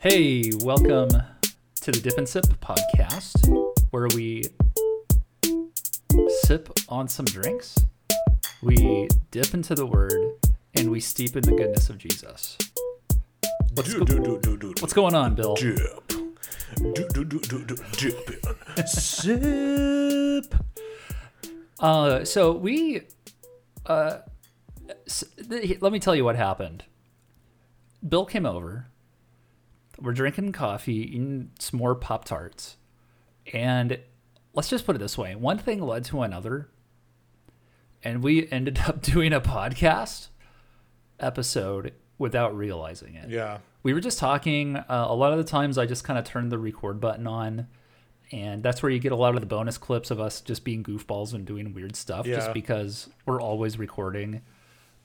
Hey, welcome to the Dip and Sip podcast, where we sip on some drinks, we dip into the Word, and we steep in the goodness of Jesus. What's, Do, do, do, do, what's going on, Bill? dip. Dip in. Sip. Uh, so we, uh, s- th- let me tell you what happened. Bill came over. We're drinking coffee, eating some more Pop Tarts, and let's just put it this way: one thing led to another, and we ended up doing a podcast episode without realizing it Yeah. we were just talking. Uh, a lot of the times, I just kind of turned the record button on, and that's where you get a lot of the bonus clips of us just being goofballs and doing weird stuff, just because we're always recording.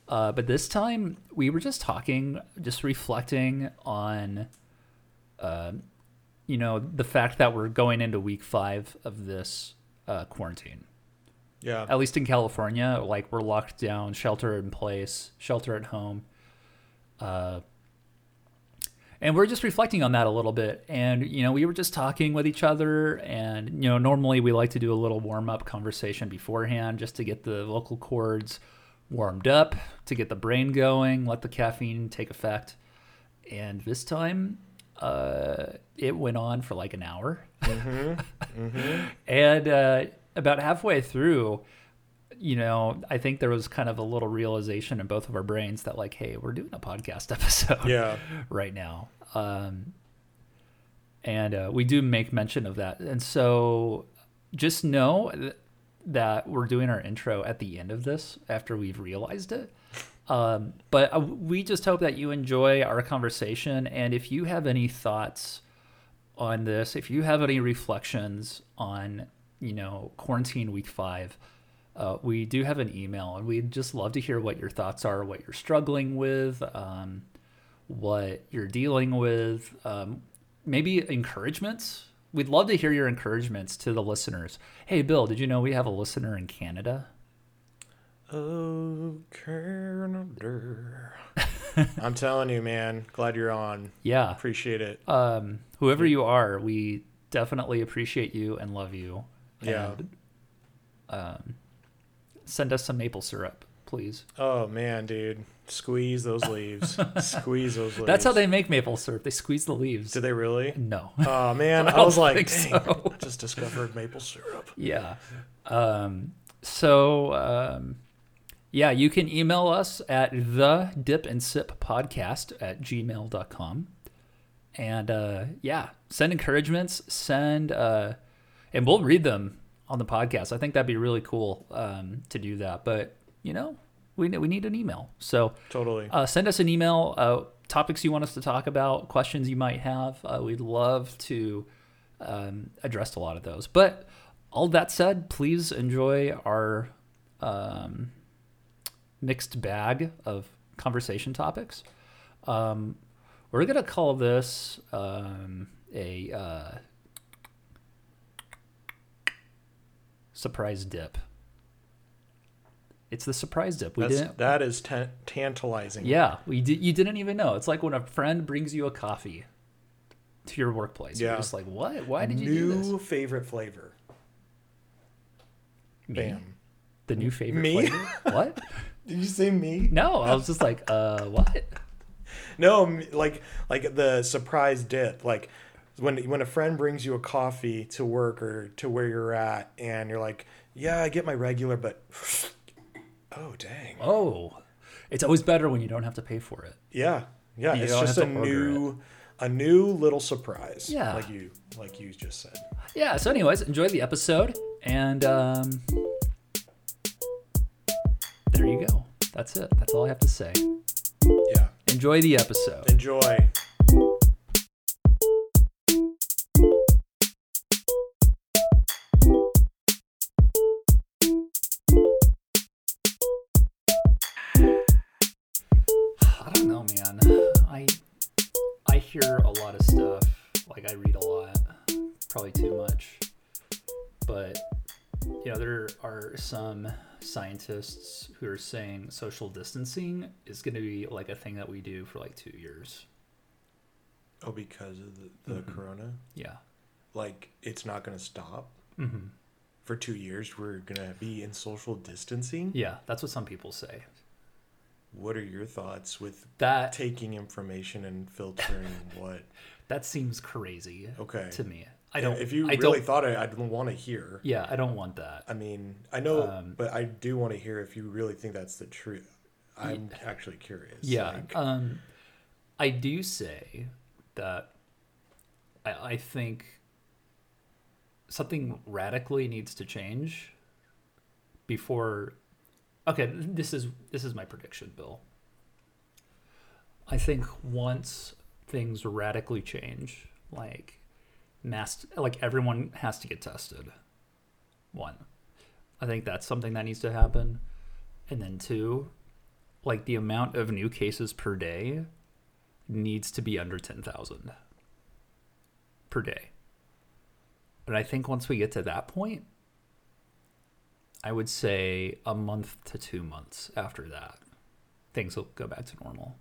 Uh, but this time, we were just talking, just reflecting on, uh, you know, the fact that we're going into week five of this uh, quarantine Yeah. at least in California, like we're locked down, shelter in place, shelter at home. Uh, and we're just reflecting on that a little bit. And, you know, we were just talking with each other. And, you know, normally we like to do a little warm up conversation beforehand just to get the vocal cords warmed up, to get the brain going, let the caffeine take effect. And this time, uh, it went on for like an hour. And uh, about halfway through, you know, I think there was kind of a little realization in both of our brains that, like, hey, we're doing a podcast episode Yeah. right now. Um, and uh, we do make mention of that. And so just know th- that we're doing our intro at the end of this after we've realized it. Um, but we just hope that you enjoy our conversation. And if you have any thoughts on this, if you have any reflections on, you know, quarantine week five, uh, we do have an email and we'd just love to hear what your thoughts are, what you're struggling with, um, what you're dealing with, um, maybe encouragements. We'd love to hear your encouragements to the listeners. Hey, Bill, did you know we have a listener in Canada? Oh, Canada. I'm telling you, man. Glad you're on. Yeah. Appreciate it. Um, whoever you are, we definitely appreciate you and love you. Yeah. And, um, send us some maple syrup, please. Oh, man, dude. Squeeze those leaves. Squeeze those leaves. That's how they make maple syrup. They squeeze the leaves. Do they really? No. Oh, man. I, don't was like, so. I just discovered maple syrup. yeah. Um, so, um, yeah, you can email us at the dip and sip podcast at gmail.com. And uh, yeah, send encouragements, send, uh, and we'll read them on the podcast. I think that'd be really cool um, to do that. But, you know, we, we need an email. So Totally. uh, send us an email, uh, topics you want us to talk about, questions you might have. Uh, we'd love to um, address a lot of those. But all that said, please enjoy our um, mixed bag of conversation topics. Um, we're going to call this um, a uh, surprise dip. It's the surprise dip. We That's, didn't. that is ta- tantalizing. Yeah, we did. You didn't even know. It's like when a friend brings you a coffee to your workplace. Yeah. You're just like, what? Why did you do this? New favorite flavor. Me? Bam. The new favorite Me? flavor? What? Did you say me? No, I was just like, uh, what? No, like like the surprise dip. Like when when a friend brings you a coffee to work or to where you're at, and you're like, "Yeah, I get my regular, but oh dang, Oh, it's always better when you don't have to pay for it. yeah, yeah." You it's just a have to order new a new little surprise. Yeah. like you like you just said. Yeah. So, anyways, enjoy the episode, and um, there you go. That's it. That's all I have to say. Yeah, Enjoy the episode. enjoy. I don't know, man. I I hear a lot of stuff. Like I read a lot, probably too much. But you know, there are some scientists who are saying social distancing is going to be like a thing that we do for like two years. Oh, because of the, the Mhm. corona? Yeah. Like, it's not going to stop? hmm For two years, we're going to be in social distancing? Yeah, that's what some people say. What are your thoughts with That taking information and filtering what? that seems crazy Okay. to me. I don't. If you I really thought it, I'd want to hear. Yeah, I don't want that. I mean, I know, Um, but I do want to hear if you really think that's the truth. I'm actually curious. Yeah. like- um, I do say that I, I think something radically needs to change before. Okay, this is this is my prediction, Bill. I think once things radically change, like mass, like everyone has to get tested. One, I think that's something that needs to happen, and then two, like the amount of new cases per day needs to be under 10,000 per day. But I think once we get to that point, I would say a month to two months after that, things will go back to normal.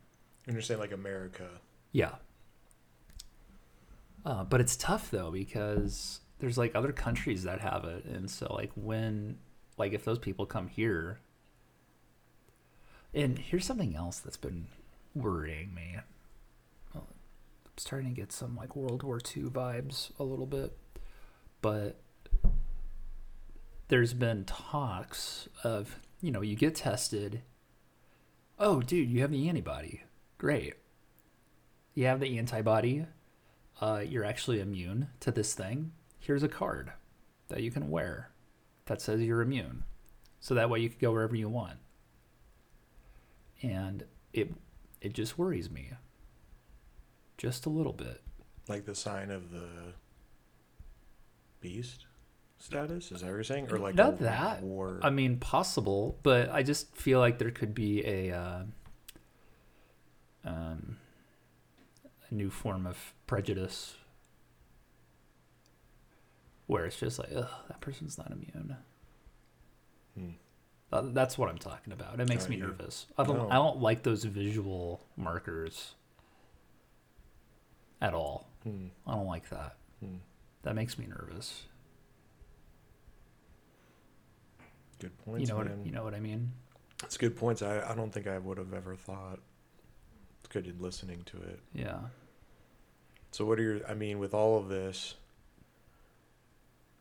And you're saying like America. Yeah. Uh, but it's tough though because there's like other countries that have it, and so like when like if those people come here, and here's something else that's been worrying me. Well, I'm starting to get some like World War II vibes a little bit, but there's been talks of you know you get tested. Oh, dude, you have the antibody. Great. You have the antibody. Uh, you're actually immune to this thing. Here's a card that you can wear that says you're immune. So that way you can go wherever you want. And it it just worries me. Just a little bit. Like the sign of the beast status? Is that what you're saying? Or like Not that. war? I mean, possible, but I just feel like there could be a uh, um, a new form of prejudice where it's just like, ugh, that person's not immune. Hmm. Uh, That's what I'm talking about. It makes Are me you- nervous. I don't. No. I don't like those visual markers at all. Hmm. I don't like that. Hmm. That makes me nervous. Good points, you know man. what? You know what I mean? It's good points. I, I don't think I would have ever thought. It's good in listening to it. Yeah. So what are your I mean, with all of this,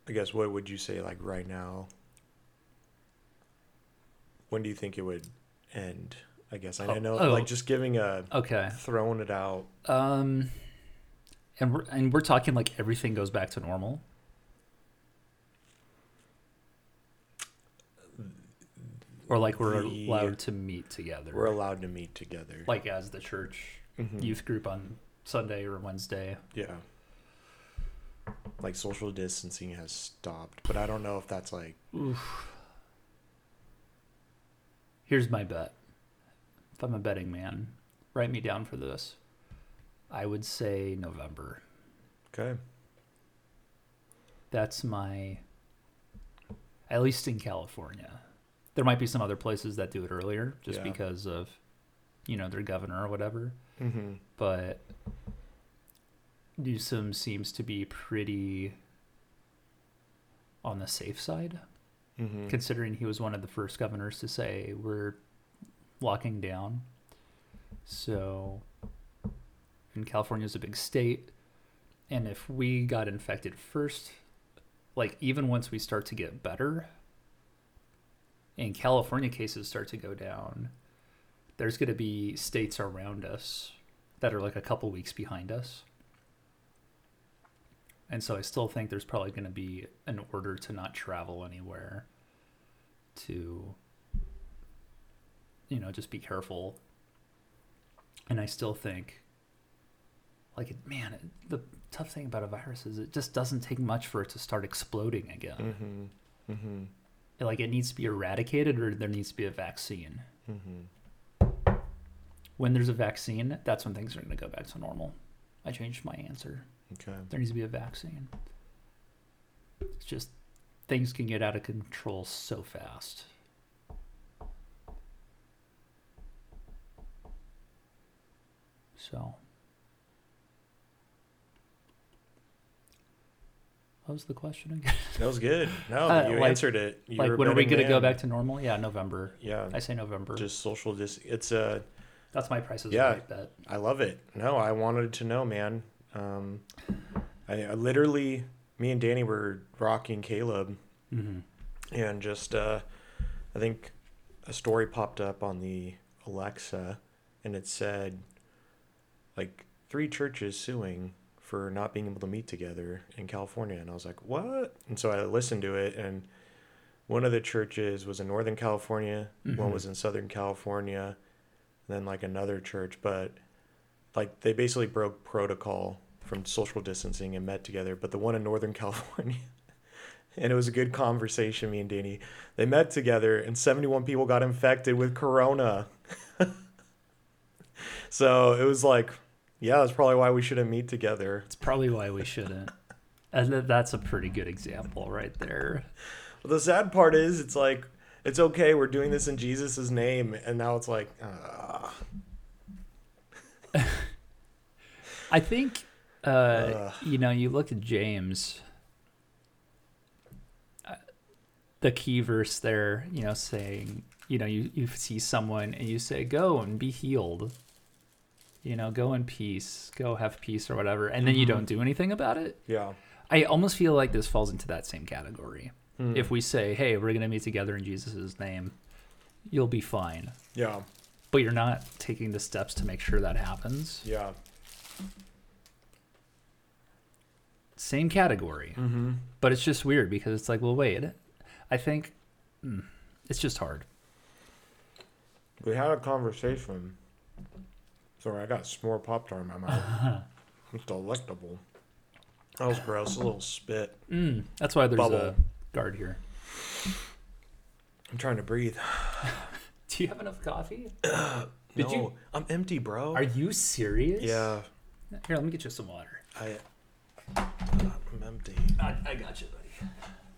I guess what would you say like right now? When do you think it would end? I guess I Oh, know oh. like just giving a Okay. throwing it out. Um, and we're and we're talking like everything goes back to normal. Or like we're The- allowed to meet together, We're allowed to meet together. like as the church Mhm. youth group on Sunday or Wednesday. Yeah. Like social distancing has stopped, but I don't know if that's like Here's my bet. If I'm a betting man, write me down for this. I would say November. okay. That's my, at least in California. There might be some other places that do it earlier just Yeah. because of, you know, their governor or whatever. Mm-hmm. But Newsom seems to be pretty on the safe side, Mm-hmm. considering he was one of the first governors to say we're locking down. So, and California is a big state, and if we got infected first, like even once we start to get better, and California cases start to go down, there's going to be states around us that are like a couple weeks behind us. And so I still think there's probably going to be an order to not travel anywhere to you know, just be careful. And I still think like man, the tough thing about a virus is it just doesn't take much for it to start exploding again. Mm-hmm. Mm-hmm. Like it needs to be eradicated or there needs to be a vaccine. Mm-hmm when there's a vaccine, that's when things are going to go back to normal. I changed my answer. Okay. There needs to be a vaccine. It's just things can get out of control so fast. So, what was the question again? that was good. No, uh, you like, answered it. You like, when are we going to go back to normal? Yeah, November. Yeah, I say November. Just social dis. It's a that's my prices Yeah. right bet. I love it. No, I wanted to know, man. Um, I, I literally, me and Danny were rocking Caleb, Mm-hmm. and just, uh, I think a story popped up on the Alexa, and it said, like, three churches suing for not being able to meet together in California, and I was like, what? And so I listened to it, and one of the churches was in Northern California, one Mhm. was in Southern California, then like another church, but like they basically broke protocol from social distancing and met together. But the one in Northern California, and it was a good conversation, me and Danny, they met together and 71 people got infected with corona. so it was like, yeah, that's probably why we shouldn't meet together. It's probably why we shouldn't. and th- that's a pretty good example right there. But the sad part is, it's like, it's okay, we're doing this in Jesus' name. And now it's like, ah. I think, uh, Ugh. you know, you look at James, uh, the key verse there, you know, saying, you know, you, you see someone and you say, go and be healed. You know, go in peace, go have peace or whatever. And then you don't do anything about it. Yeah. I almost feel like this falls into that same category. Hmm. If we say, hey, we're going to meet together in Jesus' name, you'll be fine. Yeah. But you're not taking the steps to make sure that happens. Yeah. Same category. Mm-hmm. But it's just weird because it's like, well, wait. I think mm, it's just hard. We had a conversation. Sorry, I got s'more Pop Tart in my mouth. it's delectable. That was gross. A little spit. Mm, that's why there's a Bubble. Guard here. I'm trying to breathe. Do you have enough coffee? Did Did no, you- I'm empty, bro. Are you serious? yeah, Here, let me get you some water. I. I'm empty. I, I got you,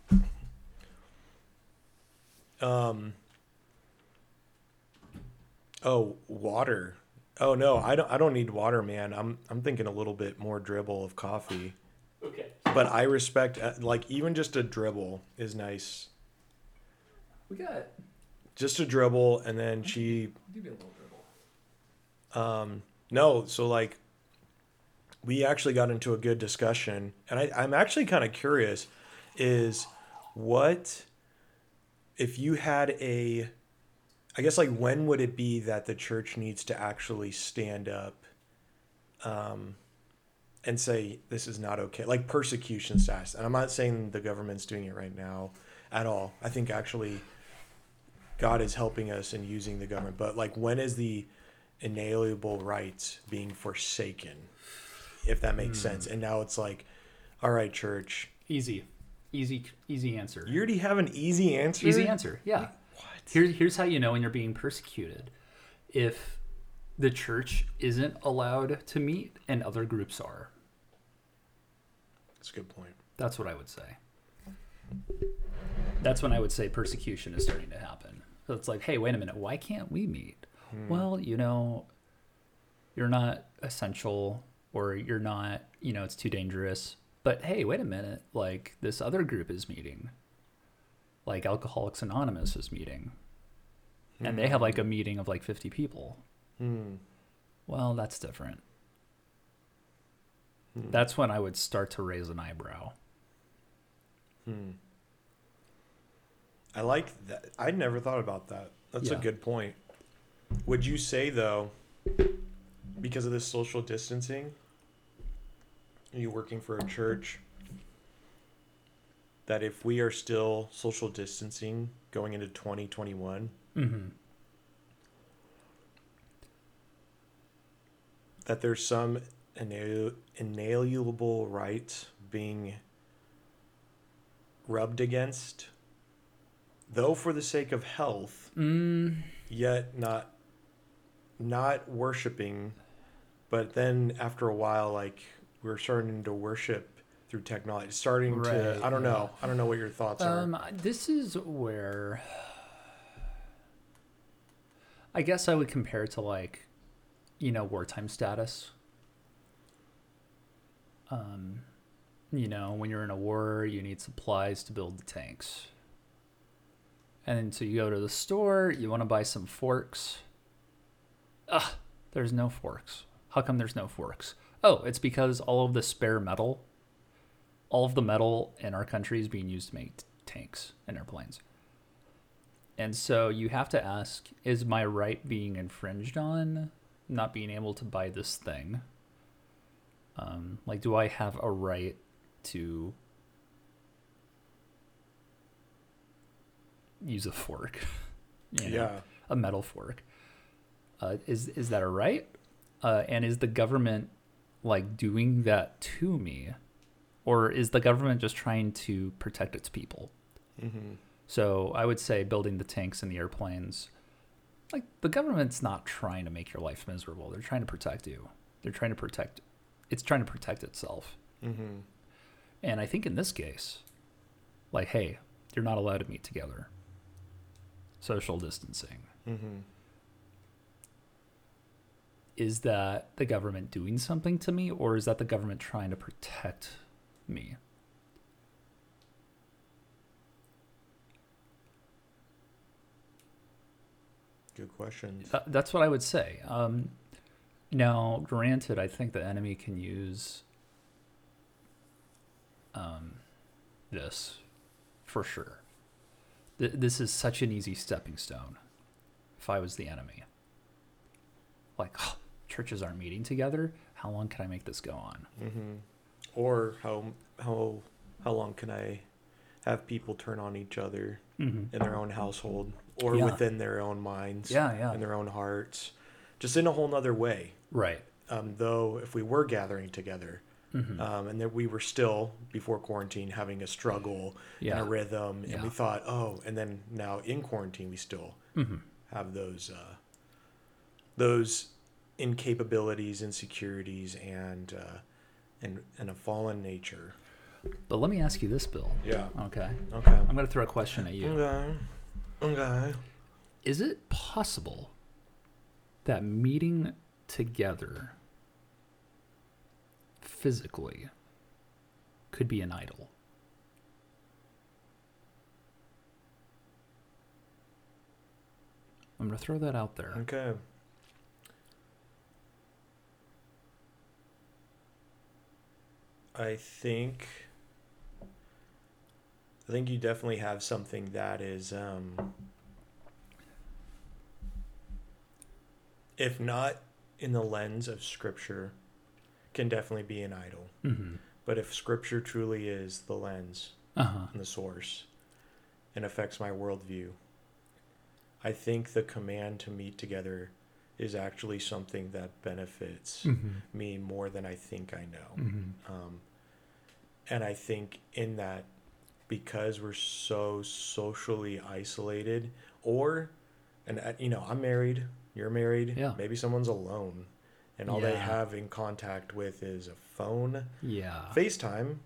buddy. Um. Oh, water. Oh no, I don't. I don't need water, man. I'm. I'm thinking a little bit more dribble of coffee. Okay. But I respect, uh, like, even just a dribble is nice. We got. Just a dribble, and then she Give me a little dribble. Um, no, so like we actually got into a good discussion, and I, I'm actually kind of curious is what if you had a I guess like when would it be that the church needs to actually stand up um and say this is not okay like persecution status and i'm not saying the government's doing it right now at all i think actually god is helping us in using the government but like when is the inalienable rights being forsaken if that makes hmm. sense and now it's like all right church Easy, easy, easy answer. you already have an easy answer Easy answer. Yeah. what Here's here's how you know when you're being persecuted. If the church isn't allowed to meet and other groups are. That's a good point That's what I would say. That's when I would say persecution is starting to happen. So it's like, hey, wait a minute, why can't we meet? Well, you know, you're not essential or you're not, you know, it's too dangerous. But hey, wait a minute, like this other group is meeting. Like Alcoholics Anonymous is meeting. And they have like a meeting of like 50 people. hmm. Well, that's different. Hmm. That's when I would start to raise an eyebrow. Hmm. I like that. I never thought about that. That's a good point. Would you say though, because of this social distancing, are you working for a church? That if we are still social distancing going into 2021, Mm-hmm. that there's some inal- inalienable rights being rubbed against, though for the sake of health, Mm, yet not not worshiping. But then after a while, like we're starting to worship through technology, starting to I don't know, I don't know what your thoughts are. Um, this is where I guess I would compare it to like, you know, wartime status. Um, you know, when you're in a war, you need supplies to build the tanks. And so you go to the store, you want to buy some forks. Ugh, there's no forks. How come there's no forks? Oh, it's because all of the spare metal, all of the metal in our country is being used to make t- tanks and airplanes. And so you have to ask is my right being infringed on not being able to buy this thing? Um, like, do I have a right to use a fork? You know, Yeah. a metal fork. Uh, is is that a right? Uh, and is the government like doing that to me, or is the government just trying to protect its people? Mm-hmm. So I would say building the tanks and the airplanes, like the government's not trying to make your life miserable. They're trying to protect you. They're trying to protect. It's trying to protect itself. Mm-hmm. And I think in this case, like, hey, you're not allowed to meet together. Social distancing. Mm-hmm. Is that the government doing something to me, or is that the government trying to protect me? Good questions. Uh, that's what I would say. Um, now, granted, I think the enemy can use um, this for sure. Th- this is such an easy stepping stone. If I was the enemy, like churches aren't meeting together, how long can I make this go on? Mm-hmm. Or how how how long can I have people turn on each other Mm-hmm. in their own household or Yeah. within their own minds, Yeah, yeah, in their own hearts, just in a whole nother way. Right. Um, though, if we were gathering together, Mm-hmm. um, and that we were still before quarantine having a struggle yeah, and a rhythm, and we thought, oh, and then now in quarantine we still mm-hmm. have those uh, those incapabilities, insecurities, and uh, and and a fallen nature. but let me ask you this, Bill. Yeah. Okay, Okay. I'm going to throw a question at you. Okay. Okay. Is it possible that meeting together physically could be an idol? I'm going to throw that out there. Okay. I think I think you definitely have something that is um if not in the lens of scripture can definitely be an idol. Mm-hmm. But if scripture truly is the lens Uh huh. and the source and affects my worldview. I think the command to meet together is actually something that benefits Mm-hmm. me more than I think I know. Mm-hmm. Um, and I think in that, because we're so socially isolated, or, and uh, you know, I'm married, you're married, Yeah. maybe someone's alone, and all they have in contact with is a phone, Yeah. FaceTime.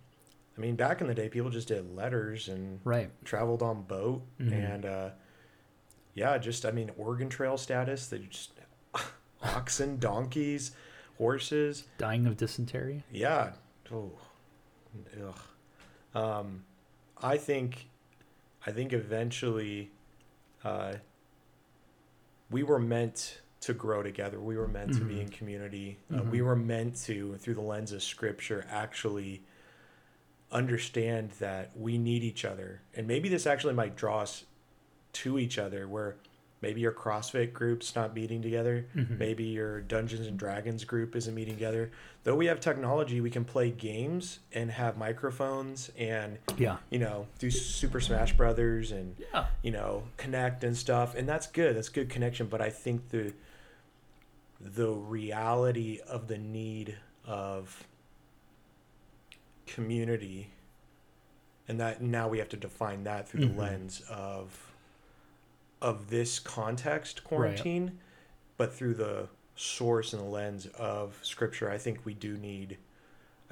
I mean, back in the day, people just did letters and Right. traveled on boat Mhm. and uh yeah just i mean oregon trail status they just oxen donkeys horses Dying of dysentery? yeah oh ugh. um i think i think eventually uh we were meant to grow together we were meant to be Mhm. in community uh, we Mhm. were meant to through the lens of scripture actually understand that we need each other and maybe this actually might draw us to each other where maybe your crossfit group's not meeting together Mhm. maybe your dungeons and dragons group isn't meeting together though we have technology we can play games and have microphones and Yeah. you know do super smash brothers and Yeah. you know connect and stuff and that's good that's good connection but i think the the reality of the need of community and that now we have to define that through Mhm. the lens of of this context quarantine but through the source and the lens of scripture i think we do need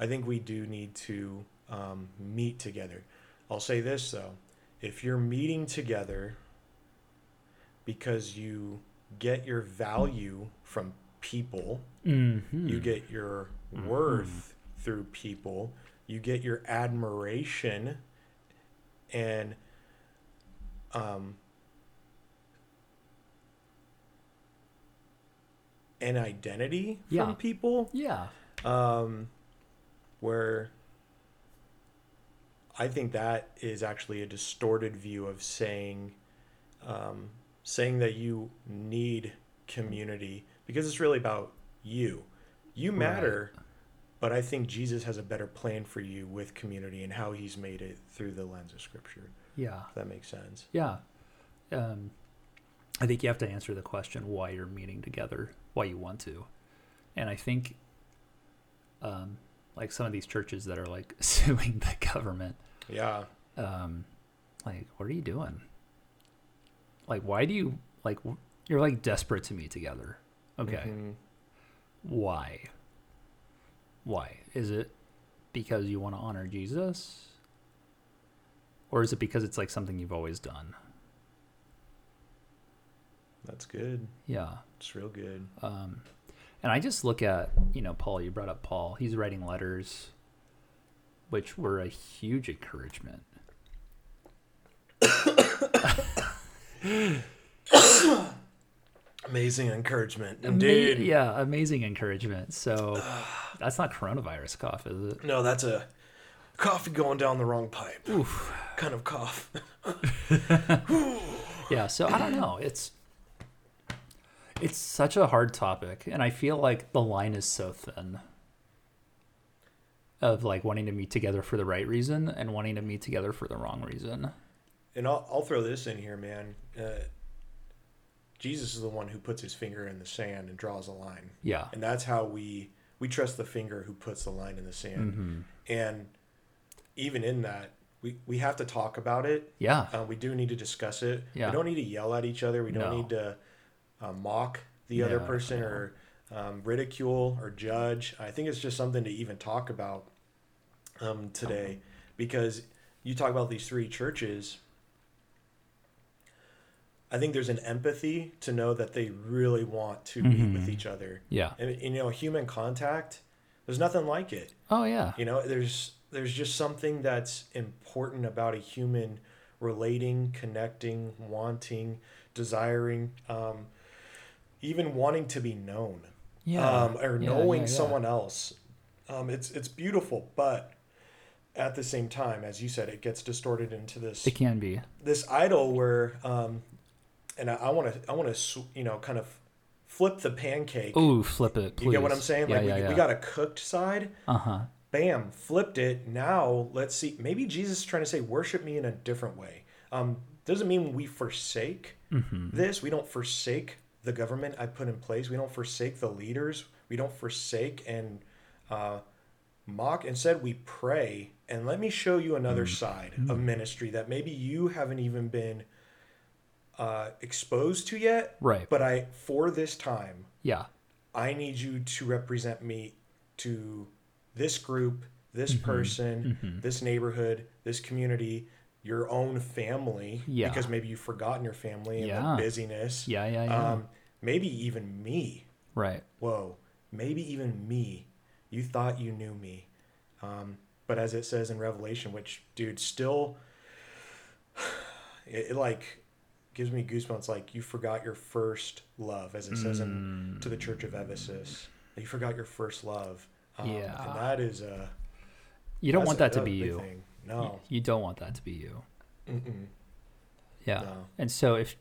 i think we do need to um, meet together i'll say this though if you're meeting together because you get your value from people Mm-hmm. you get your Mhm. worth through people you get your admiration and um an identity Yeah. from people Yeah. um, where I think that is actually a distorted view of saying um, saying that you need community because it's really about you. You matter, but I think Jesus has a better plan for you with community and how he's made it through the lens of scripture. Yeah. If that makes sense. Yeah. Um, I think you have to answer the question why you're meeting together, why you want to. And I think, um, like some of these churches that are like suing the government, Yeah. um, like, what are you doing? Like, why do you, like, you're like desperate to meet together. Okay. Mhm. Why? Why? Is it because you want to honor Jesus? Or is it because it's like something you've always done? That's good. Yeah. It's real good. Um, and I just look at, you know, Paul, you brought up Paul. He's writing letters, which were a huge encouragement. Amazing encouragement. Ama- Indeed. Yeah, amazing encouragement. So that's not coronavirus cough, is it? No, that's a coffee going down the wrong pipe. Oof. Kind of cough. Yeah, so I don't know. It's it's such a hard topic, and I feel like the line is so thin of like wanting to meet together for the right reason and wanting to meet together for the wrong reason. And I'll, I'll throw this in here, man. Uh, Jesus is the one who puts his finger in the sand and draws a line, Yeah. and that's how we we trust the finger who puts the line in the sand. hmm And even in that, we we have to talk about it. Yeah. Uh, we do need to discuss it. Yeah. We don't need to yell at each other. We don't No. need to uh, mock the other person or um, ridicule or judge. I think it's just something to even talk about um, today because you talk about these three churches. I think there's an empathy to know that they really want to meet with each other. Yeah. And, and, you know, human contact, there's nothing like it. Oh yeah. You know, there's there's just something that's important about a human relating, connecting, wanting, desiring, um, even wanting to be known, Yeah. um, or Yeah, knowing yeah, someone else. Um, it's it's beautiful, but at the same time, as you said, it gets distorted into this It can be. this idol where, um, and I want to I want to you know kind of flip the pancake. Ooh, flip it. Please. you get what I'm saying? Yeah, like yeah, we, we got a cooked side Uh huh. bam, flipped it. Now let's see. Maybe Jesus is trying to say, worship me in a different way. Um, doesn't mean we forsake Mm-hmm. this. We don't forsake the government I put in place. We don't forsake the leaders. We don't forsake and uh, mock. Instead, we pray. And let me show you another Mm. side of ministry that maybe you haven't even been uh, exposed to yet. Right. But I, for this time, Yeah. I need you to represent me to this group, this Mm-hmm. person, this neighborhood, this community, your own family. Yeah. Because maybe you've forgotten your family and Yeah. the busyness. Yeah. Yeah. Yeah. Um, maybe even me. right. Whoa. Maybe even me. You thought you knew me. Um, but as it says in Revelation, which, dude, still, it, it like gives me goosebumps. Like you forgot your first love, as it says in to the church of Ephesus. You forgot your first love. Um, Yeah. And that is a. You don't want a- that to be you. thing. No. You don't want that to be you. Mm-mm. Yeah. No. And so if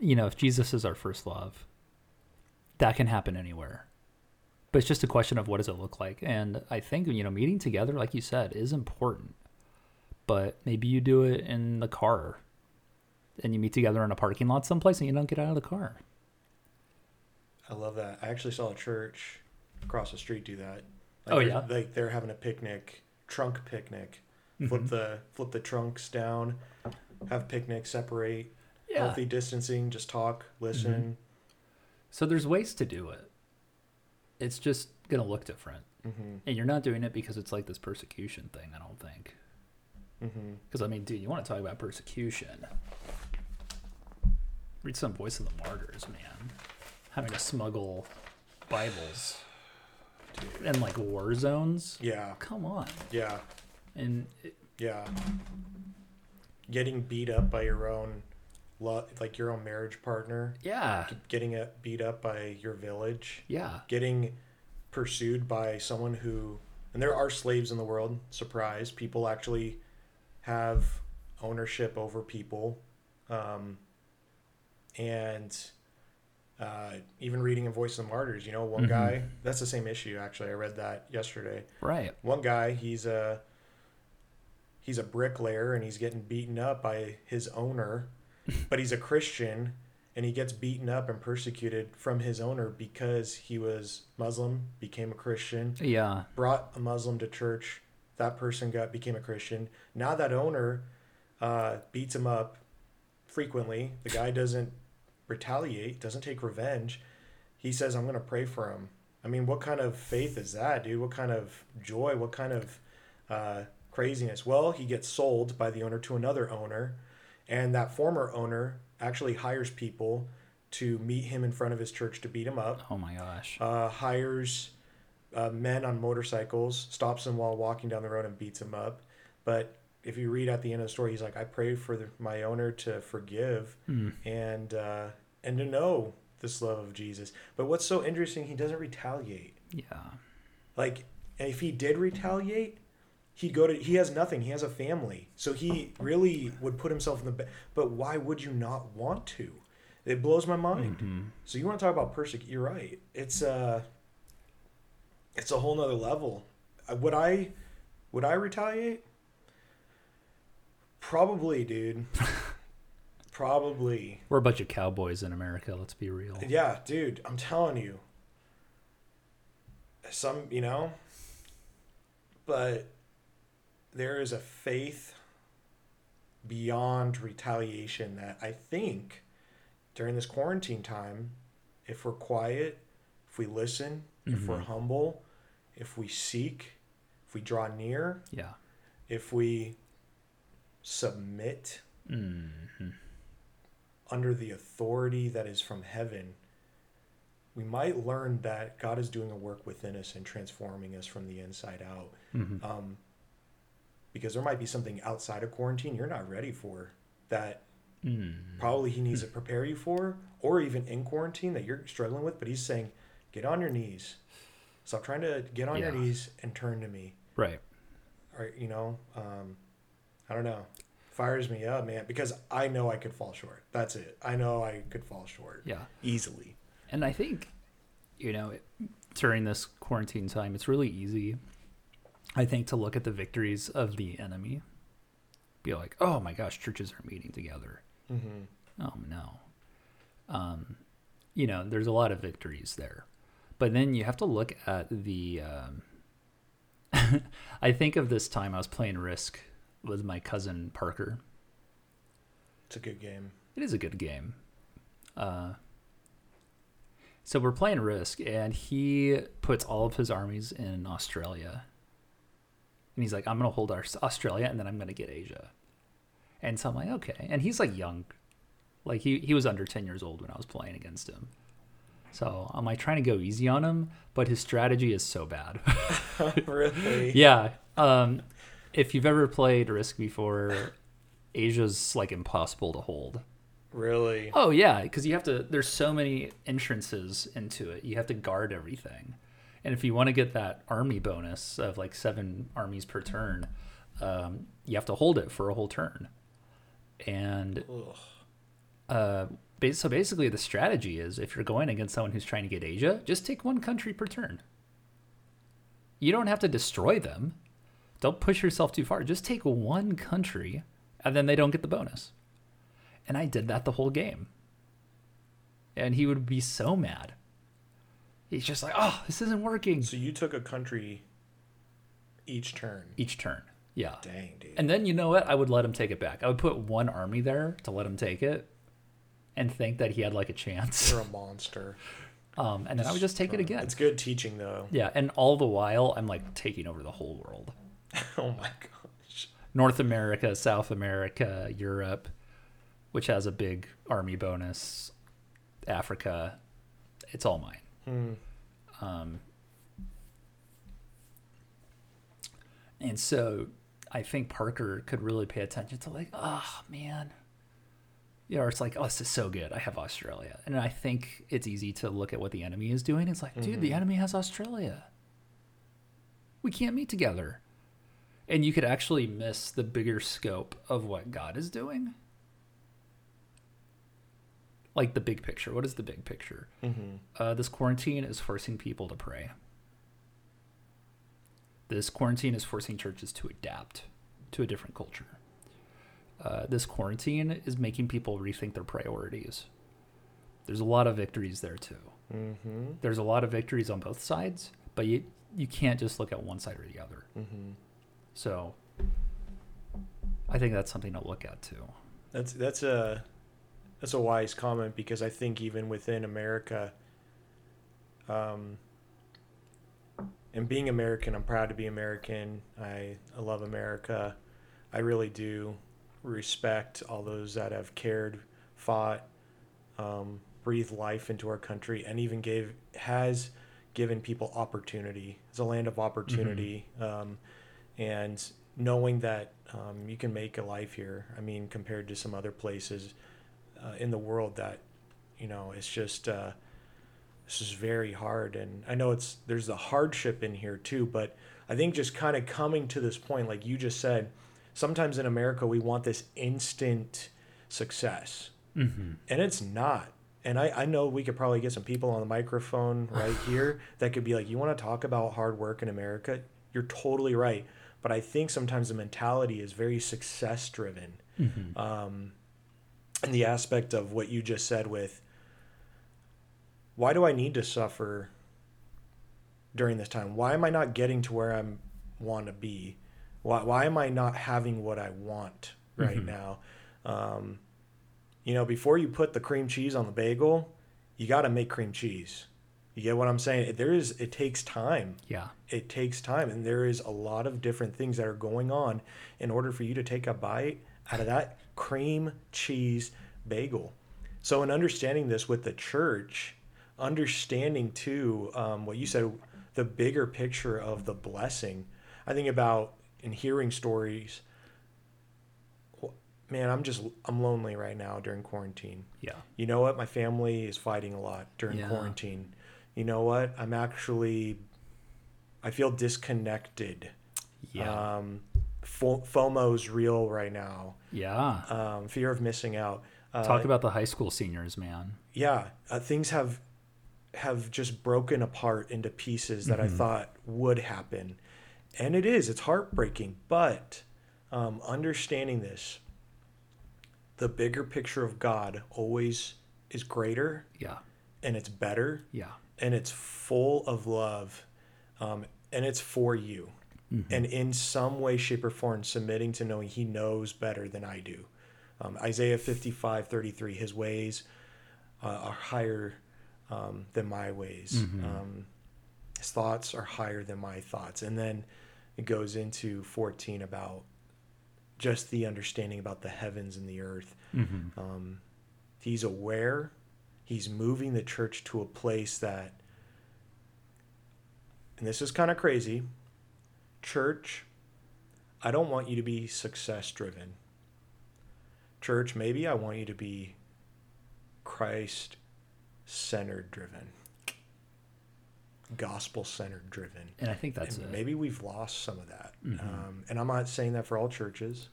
you know, if Jesus is our first love, that can happen anywhere. But it's just a question of what does it look like? And I think, you know, meeting together, like you said, is important. But maybe you do it in the car and you meet together in a parking lot someplace and you don't get out of the car. I love that. I actually saw a church across the street do that. Oh, yeah? Like they're having a picnic, trunk picnic. Flip Mhm. the flip the trunks down, have picnic, separate, Yeah. healthy distancing, just talk, listen. So there's ways to do it. It's just going to look different. Mm-hmm. And you're not doing it because it's like this persecution thing, I don't think. Mm-hmm. Because I mean, dude, you want to talk about persecution? Read some Voice of the Martyrs, man. Having to smuggle Bibles. and like war zones. Yeah, Come on. yeah, And it- yeah. Getting beat up by your own, like your own marriage partner. yeah, Getting it beat up by your village. yeah, Getting pursued by someone who, and there are slaves in the world. Surprise! People actually have ownership over people, um, and uh, even reading in Voice of the Martyrs. You know, one Mhm. guy. That's the same issue. Actually, I read that yesterday. right. one guy he's a he's a bricklayer and he's getting beaten up by his owner but he's a christian and he gets beaten up and persecuted from his owner because he was muslim became a christian Yeah, brought a muslim to church. That person got became a christian. Now that owner uh, beats him up frequently. The guy doesn't retaliate doesn't take revenge. He says i'm going to pray for him. I mean what kind of faith is that dude? What kind of joy? What kind of uh, craziness? Well he gets sold by the owner to another owner and that former owner actually hires people to meet him in front of his church to beat him up oh my gosh. uh, hires uh, men on motorcycles, stops him while walking down the road and beats him up. But if you read at the end of the story, he's like, "I pray for the, my owner to forgive Hmm. and uh, and to know this love of Jesus." But what's so interesting, he doesn't retaliate. Yeah, Like, if he did retaliate, he'd go to. He has nothing. He has a family, so he really would put himself in the. But why would you not want to? It blows my mind. Mhm. So you want to talk about persecute? You're right. It's uh it's a whole nother level. Uh, Would I would I retaliate? Probably, dude. Probably. we're a bunch of cowboys in America. Let's be real. Yeah, dude. I'm telling you. Some, you know, but there is a faith beyond retaliation that I think during this quarantine time, if we're quiet, if we listen, if we're Mhm. humble, if we seek, if we draw near, Yeah. if we submit hmm under the authority that is from heaven, we might learn that God is doing a work within us and transforming us from the inside out. hmm Um, because there might be something outside of quarantine you're not ready for that Mm. probably He needs to prepare you for, or even in quarantine that you're struggling with. But He's saying, get on your knees. Stop trying to get on your knees and turn to me. Right. Or, you know, um, I don't know. Fires me up, man, because I know I could fall short. That's it. I know I could fall short Yeah. easily. And I think, you know, during this quarantine time, it's really easy, I think, to look at the victories of the enemy. Be like, oh my gosh, churches are meeting together. Mm-hmm. Oh no. Um, you know, there's a lot of victories there. But then you have to look at the. Um, I think of this time I was playing Risk with my cousin Parker. It's a good game. It is a good game. Uh, so we're playing Risk, and he puts all of his armies in Australia. And he's like, I'm going to hold our Australia, and then I'm going to get Asia. And so I'm like, okay. And he's like young. Like, he, he was under 10 years old when I was playing against him. So I'm like trying to go easy on him, but his strategy is so bad. really? yeah. Um, if you've ever played Risk before, Asia's like impossible to hold. Really? Oh yeah, because you have to. There's so many entrances into it. You have to guard everything, and if you want to get that army bonus of like seven armies per turn, um, you have to hold it for a whole turn. And uh, so basically, the strategy is if you're going against someone who's trying to get Asia, just take one country per turn. You don't have to destroy them. Don't push yourself too far. Just take one country, and then they don't get the bonus. And I did that the whole game. And he would be so mad. He's just like, oh, this isn't working. So you took a country each turn. Each turn. Yeah. Dang, dude. And then you know what? I would let him take it back. I would put one army there to let him take it and think that he had like a chance. You're a monster. Um, and then I would just take it again. It's good teaching, though. Yeah. And all the while, I'm like taking over the whole world oh my gosh. North America, South America, Europe, which has a big army bonus, Africa. It's all mine. Hmm. Um, And so I think Parker could really pay attention to like, oh man. You know, it's like, oh, this is so good. I have Australia. And I think it's easy to look at what the enemy is doing. It's like, dude, the enemy has Australia. We can't meet together. And you could actually miss the bigger scope of what God is doing. Like the big picture. What is the big picture? Mm-hmm. Uh, this quarantine is forcing people to pray. This quarantine is forcing churches to adapt to a different culture. Uh, this quarantine is making people rethink their priorities. There's a lot of victories there too. Mm-hmm. There's a lot of victories on both sides, but you you can't just look at one side or the other. Mm-hmm. So I think that's something to look at too. That's that's a that's a wise comment because I think even within America, um, and being American, I'm proud to be American. I I love America. I really do respect all those that have cared, fought, um, breathed life into our country, and even gave has given people opportunity. It's a land of opportunity, um, and knowing that um, you can make a life here. I mean, compared to some other places uh, in the world, that you know, it's just uh, this is very hard. And I know it's there's the hardship in here too, but I think just kind of coming to this point, like you just said, sometimes in America we want this instant success, Mm-hmm. and it's not. And I, I know we could probably get some people on the microphone right here that could be like, you want to talk about hard work in America? You're totally right. But I think sometimes the mentality is very success driven. Mm-hmm. Um, and the aspect of what you just said with, why do I need to suffer during this time? Why am I not getting to where I want to be? Why, why am I not having what I want right Mhm. now? Um, you know, before you put the cream cheese on the bagel, you got to make cream cheese. You get what I'm saying? There is, it takes time. Yeah. It takes time, and there is a lot of different things that are going on in order for you to take a bite out of that cream cheese bagel. So, in understanding this with the church, understanding too um, what you said, the bigger picture of the blessing. I think about in hearing stories. Man, I'm just I'm lonely right now during quarantine. Yeah. You know what? My family is fighting a lot during Yeah. quarantine. You know what? I'm actually, I feel disconnected. Yeah. Um, FOMO's real right now. Yeah. Um, fear of missing out. Uh, Talk about the high school seniors, man. yeah, uh, things have have just broken apart into pieces that I thought would happen, and it is. It's heartbreaking, but um, understanding this, the bigger picture of God always is greater Yeah. and it's better Yeah. and it's full of love um, and it's for you and in some way shape or form submitting to knowing he knows better than i do. Um, isaiah 55 33 his ways uh, are higher um, than my ways. Um, his thoughts are higher than my thoughts. And then it goes into 14 about just the understanding about the heavens and the earth. Mm-hmm. um, he's aware he's moving the church to a place that and this is kind of crazy church i don't want you to be success driven church maybe i want you to be christ centered driven gospel centered driven And I think that's and maybe we've lost some of that. Mhm. Um, and I'm not saying that for all churches.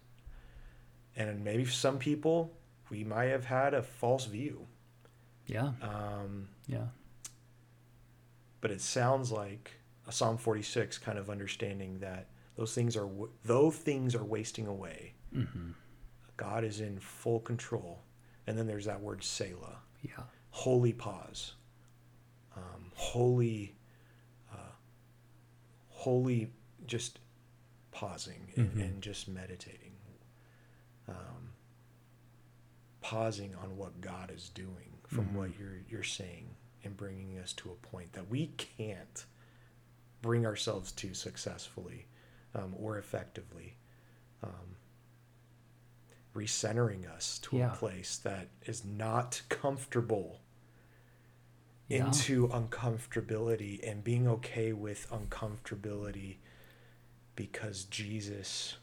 And maybe for some people, we might have had a false view. Yeah. Um, Yeah. but it sounds like a Psalm 46 kind of understanding that those things are, though things are wasting away, Mm-hmm. God is in full control. And then there's that word Selah, Yeah. holy pause, um, holy, uh, holy, just pausing and, Mhm. and just meditating, um, pausing on what God is doing from what Mhm. you're you're saying and bringing us to a point that we can't bring ourselves to successfully um, or effectively. Um, recentering us to Yeah. a place that is not comfortable Yeah. into uncomfortability and being okay with uncomfortability because Jesus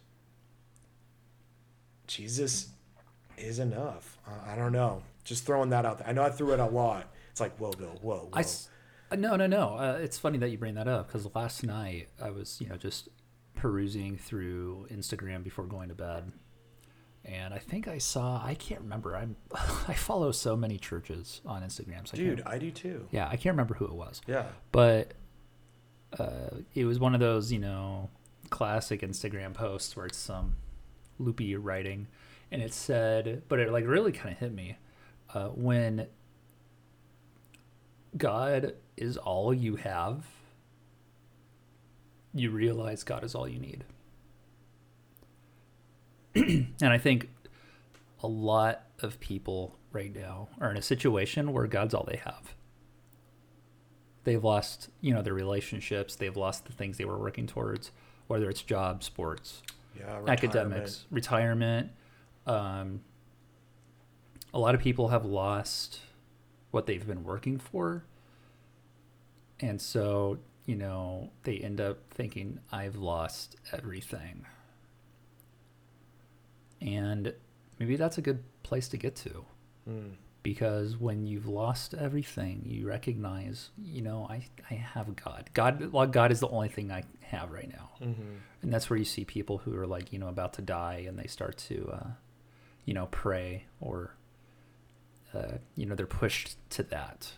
Jesus is enough. Uh, I don't know. Just throwing that out there. I know I threw it a lot. It's like, whoa, Bill, whoa, whoa. I no, no, no. Uh, it's funny that you bring that up because last night I was, you know, just perusing through Instagram before going to bed, and I think I saw. I can't remember. I'm. I follow so many churches on Instagram. So I Dude, can't, I do too. yeah, I can't remember who it was, Yeah. but uh, it was one of those, you know, classic Instagram posts where it's some loopy writing, and it said, but it like really kind of hit me uh, when God is all you have, you realize God is all you need. and I think a lot of people right now are in a situation where God's all they have. They've lost, you know, their relationships, they've lost the things they were working towards, whether it's job, sports, Yeah. retirement. academics, retirement. Um, a lot of people have lost what they've been working for. And so, you know, they end up thinking, I've lost everything. And maybe that's a good place to get to Mm. because when you've lost everything, you recognize, you know, I, I have God. God, well, God is the only thing I have right now hmm and that's where you see people who are like you know about to die and they start to uh, you know pray or uh, you know they're pushed to that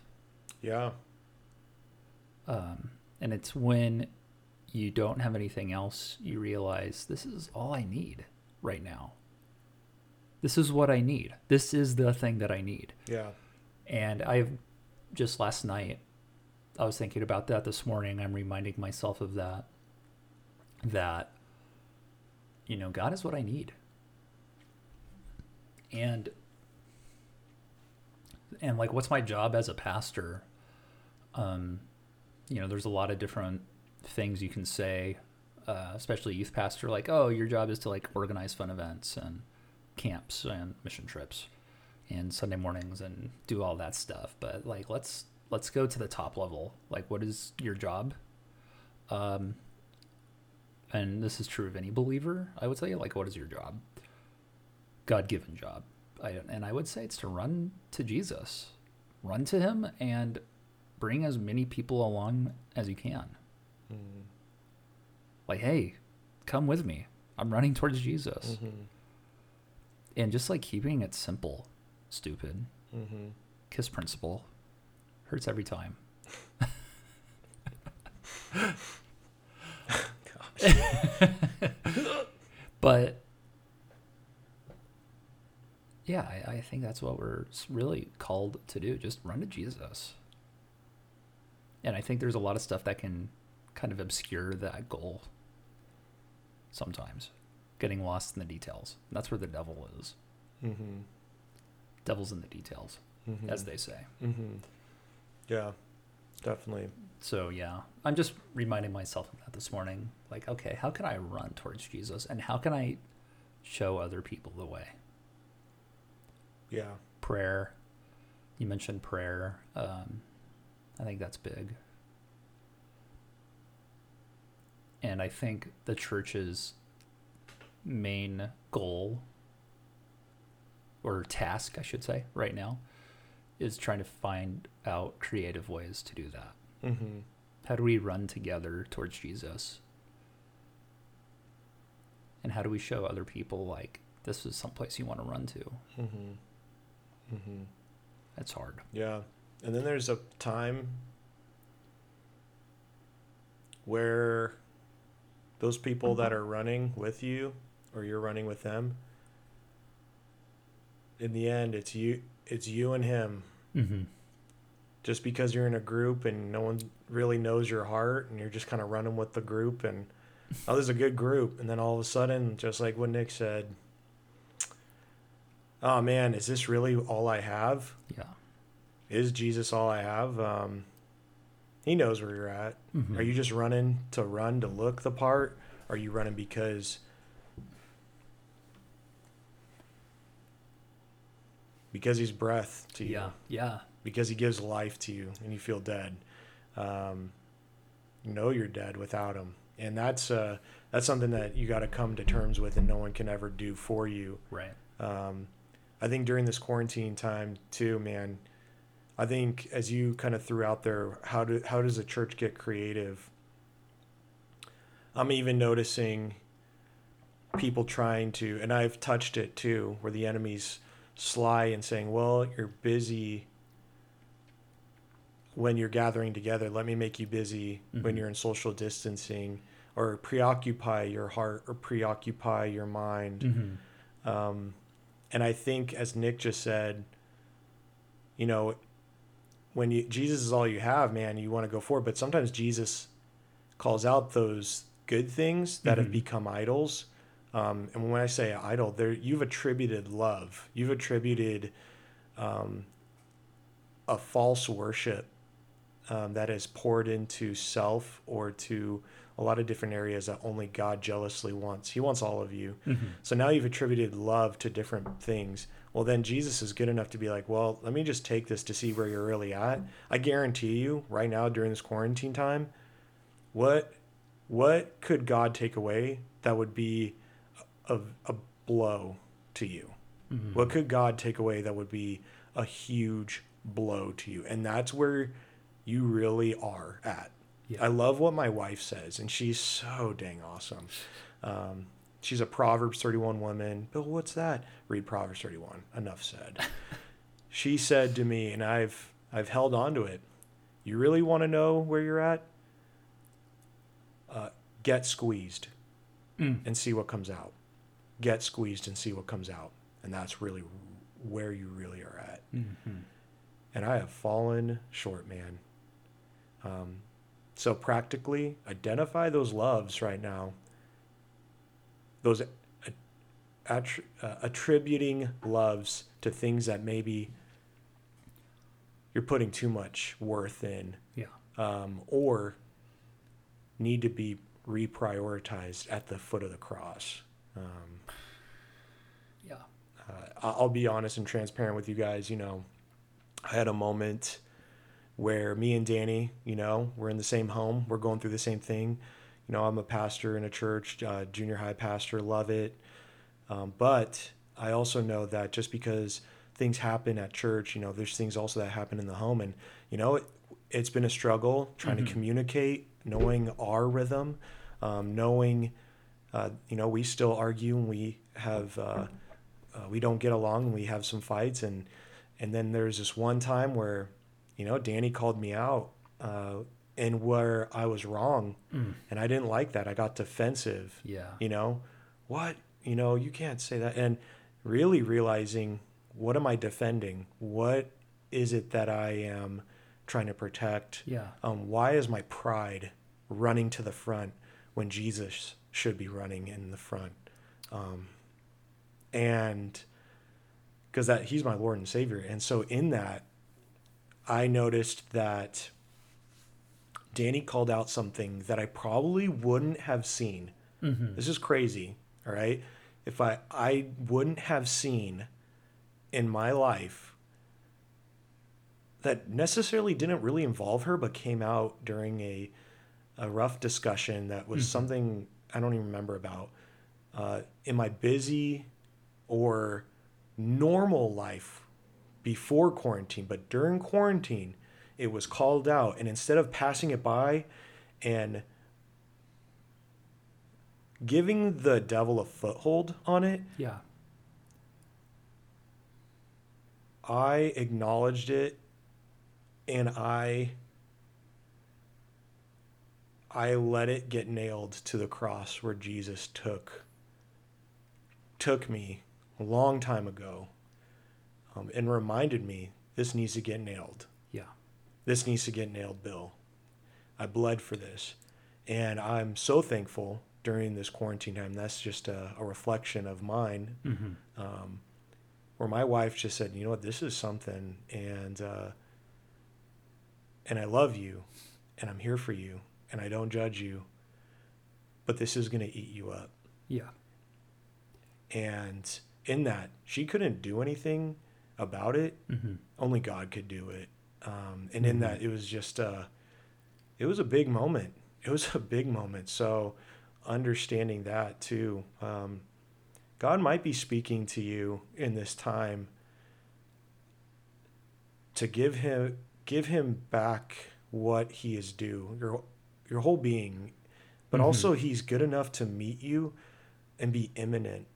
Yeah. Um, and it's when you don't have anything else you realize this is all i need right now. This is what i need. This is the thing that i need. Yeah. and i've just last night i was thinking about that this morning. I'm reminding myself of that that you know god is what i need. And and like what's my job as a pastor? Um you know there's a lot of different things you can say uh, especially youth pastor like oh your job is to like organize fun events and camps and mission trips and sunday mornings and do all that stuff. But like let's let's go to the top level. Like what is your job? Um and this is true of any believer i would say like what is your job? God-given job. I, and i would say it's to run to jesus run to him and bring as many people along as you can. Mm. like hey come with me. I'm running towards jesus. Hmm and just like keeping it simple stupid hmm kiss principle hurts every time. But yeah I, I think that's what we're really called to do just run to jesus and i think there's a lot of stuff that can kind of obscure that goal sometimes getting lost in the details that's where the devil is Mm-hmm. devil's in the details hmm as they say Mm-hmm. Yeah. Definitely. So yeah, I'm just reminding myself of that this morning. Like, okay, how can I run towards Jesus, and how can I show other people the way? Yeah. Prayer. You mentioned prayer. Um, I think that's big. And I think the church's main goal or task, I should say, right now, is trying to find out creative ways to do that. hmm How do we run together towards Jesus? And how do we show other people like this is someplace you want to run to? hmm hmm It's hard. Yeah. And then there's a time where those people that are running with you or you're running with them in the end it's you it's you and him Mm-hmm. just because you're in a group and no one really knows your heart and you're just kind of running with the group and oh there's a good group and then all of a sudden just like what nick said oh man is this really all i have Yeah. Is jesus all i have um, he knows where you're at Mhm. are you just running to run to look the part are you running because because he's breath to you Yeah. Yeah. because he gives life to you and you feel dead. Um, you know you're dead without him. and that's uh, that's something that you got to come to terms with, and no one can ever do for you. Right. Um, I think during this quarantine time too, man. I think as you kind of threw out there, how do how does a church get creative? I'm even noticing people trying to, and I've touched it too, where the enemy's sly and saying, "Well, you're busy when you're gathering together. Let me make you busy when Mhm. you're in social distancing, or preoccupy your heart, or preoccupy your mind." Mm-hmm. Um, and I think, as Nik just said, you know, when you Jesus is all you have, man, you want to go forward. But sometimes Jesus calls out those good things that have Mhm. become idols. Um, and when I say idol, there you've attributed love, you've attributed um, a false worship um, that is poured into self or to a lot of different areas that only God jealously wants. He wants all of you. Mm-hmm. So now you've attributed love to different things. Well, then Jesus is good enough to be like, well, let me just take this to see where you're really at. I guarantee you, right now during this quarantine time, what what could God take away that would be a, a blow to you? Mm-hmm. What could God take away that would be a huge blow to you? And that's where you really are at. Yeah. I love what my wife says, and she's so dang awesome. Um, she's a Proverbs 31 woman. Bill, what's that? Read Proverbs 31. Enough said. she said to me, and I've I've held on to it. You really want to know where you're at? Uh, get squeezed Mm. and see what comes out. Get squeezed and see what comes out, and that's really where you really are at. Mm-hmm. And I have fallen short, man. Um, so practically identify those loves right now. Those a- attri- uh, attributing loves to things that maybe you're putting too much worth in, Yeah. um, or need to be reprioritized at the foot of the cross. Um, Yeah. uh, I'll be honest and transparent with you guys. You know, I had a moment where me and Danny, you know, we're in the same home. We're going through the same thing. You know, I'm a pastor in a church, uh, junior high pastor, love it. Um, but I also know that just because things happen at church, you know, there's things also that happen in the home. And, you know, it, it's been a struggle trying Mhm. to communicate, knowing our rhythm, um, knowing, uh, you know, we still argue and we have, uh, uh, we don't get along and we have some fights. And, and then there's this one time where, you know, Danny called me out uh, and where I was wrong. Mm. And I didn't like that. I got defensive Yeah. you know what you know you can't say that and really realizing what am i defending what is it that i am trying to protect Yeah. um, why is my pride running to the front when jesus should be running in the front um, and because that he's my lord and savior and so in that i noticed that danny called out something that i probably wouldn't have seen Mm-hmm. this is crazy, all right? If I I wouldn't have seen in my life that necessarily didn't really involve her but came out during a a rough discussion that was Mhm. something I don't even remember about uh, in my busy or normal life before quarantine, but during quarantine, it was called out, and instead of passing it by and giving the devil a foothold on it, Yeah. I acknowledged it and I I let it get nailed to the cross where Jesus took took me a long time ago um, and reminded me this needs to get nailed. This needs to get nailed, Bill. I bled for this. And I'm so thankful during this quarantine time. That's just a, a reflection of mine Mm-hmm. um, where my wife just said, "You know what? This is something, and uh, and I love you, and I'm here for you, and I don't judge you, but this is going to eat you up." Yeah. And in that, she couldn't do anything about it. Mm-hmm. Only God could do it. Um, and in Mhm. that, it was just uh, it was a big moment, it was a big moment. So understanding that too, um, God might be speaking to you in this time to give him give him back what he is due, your your whole being, but Mhm. also he's good enough to meet you and be immanent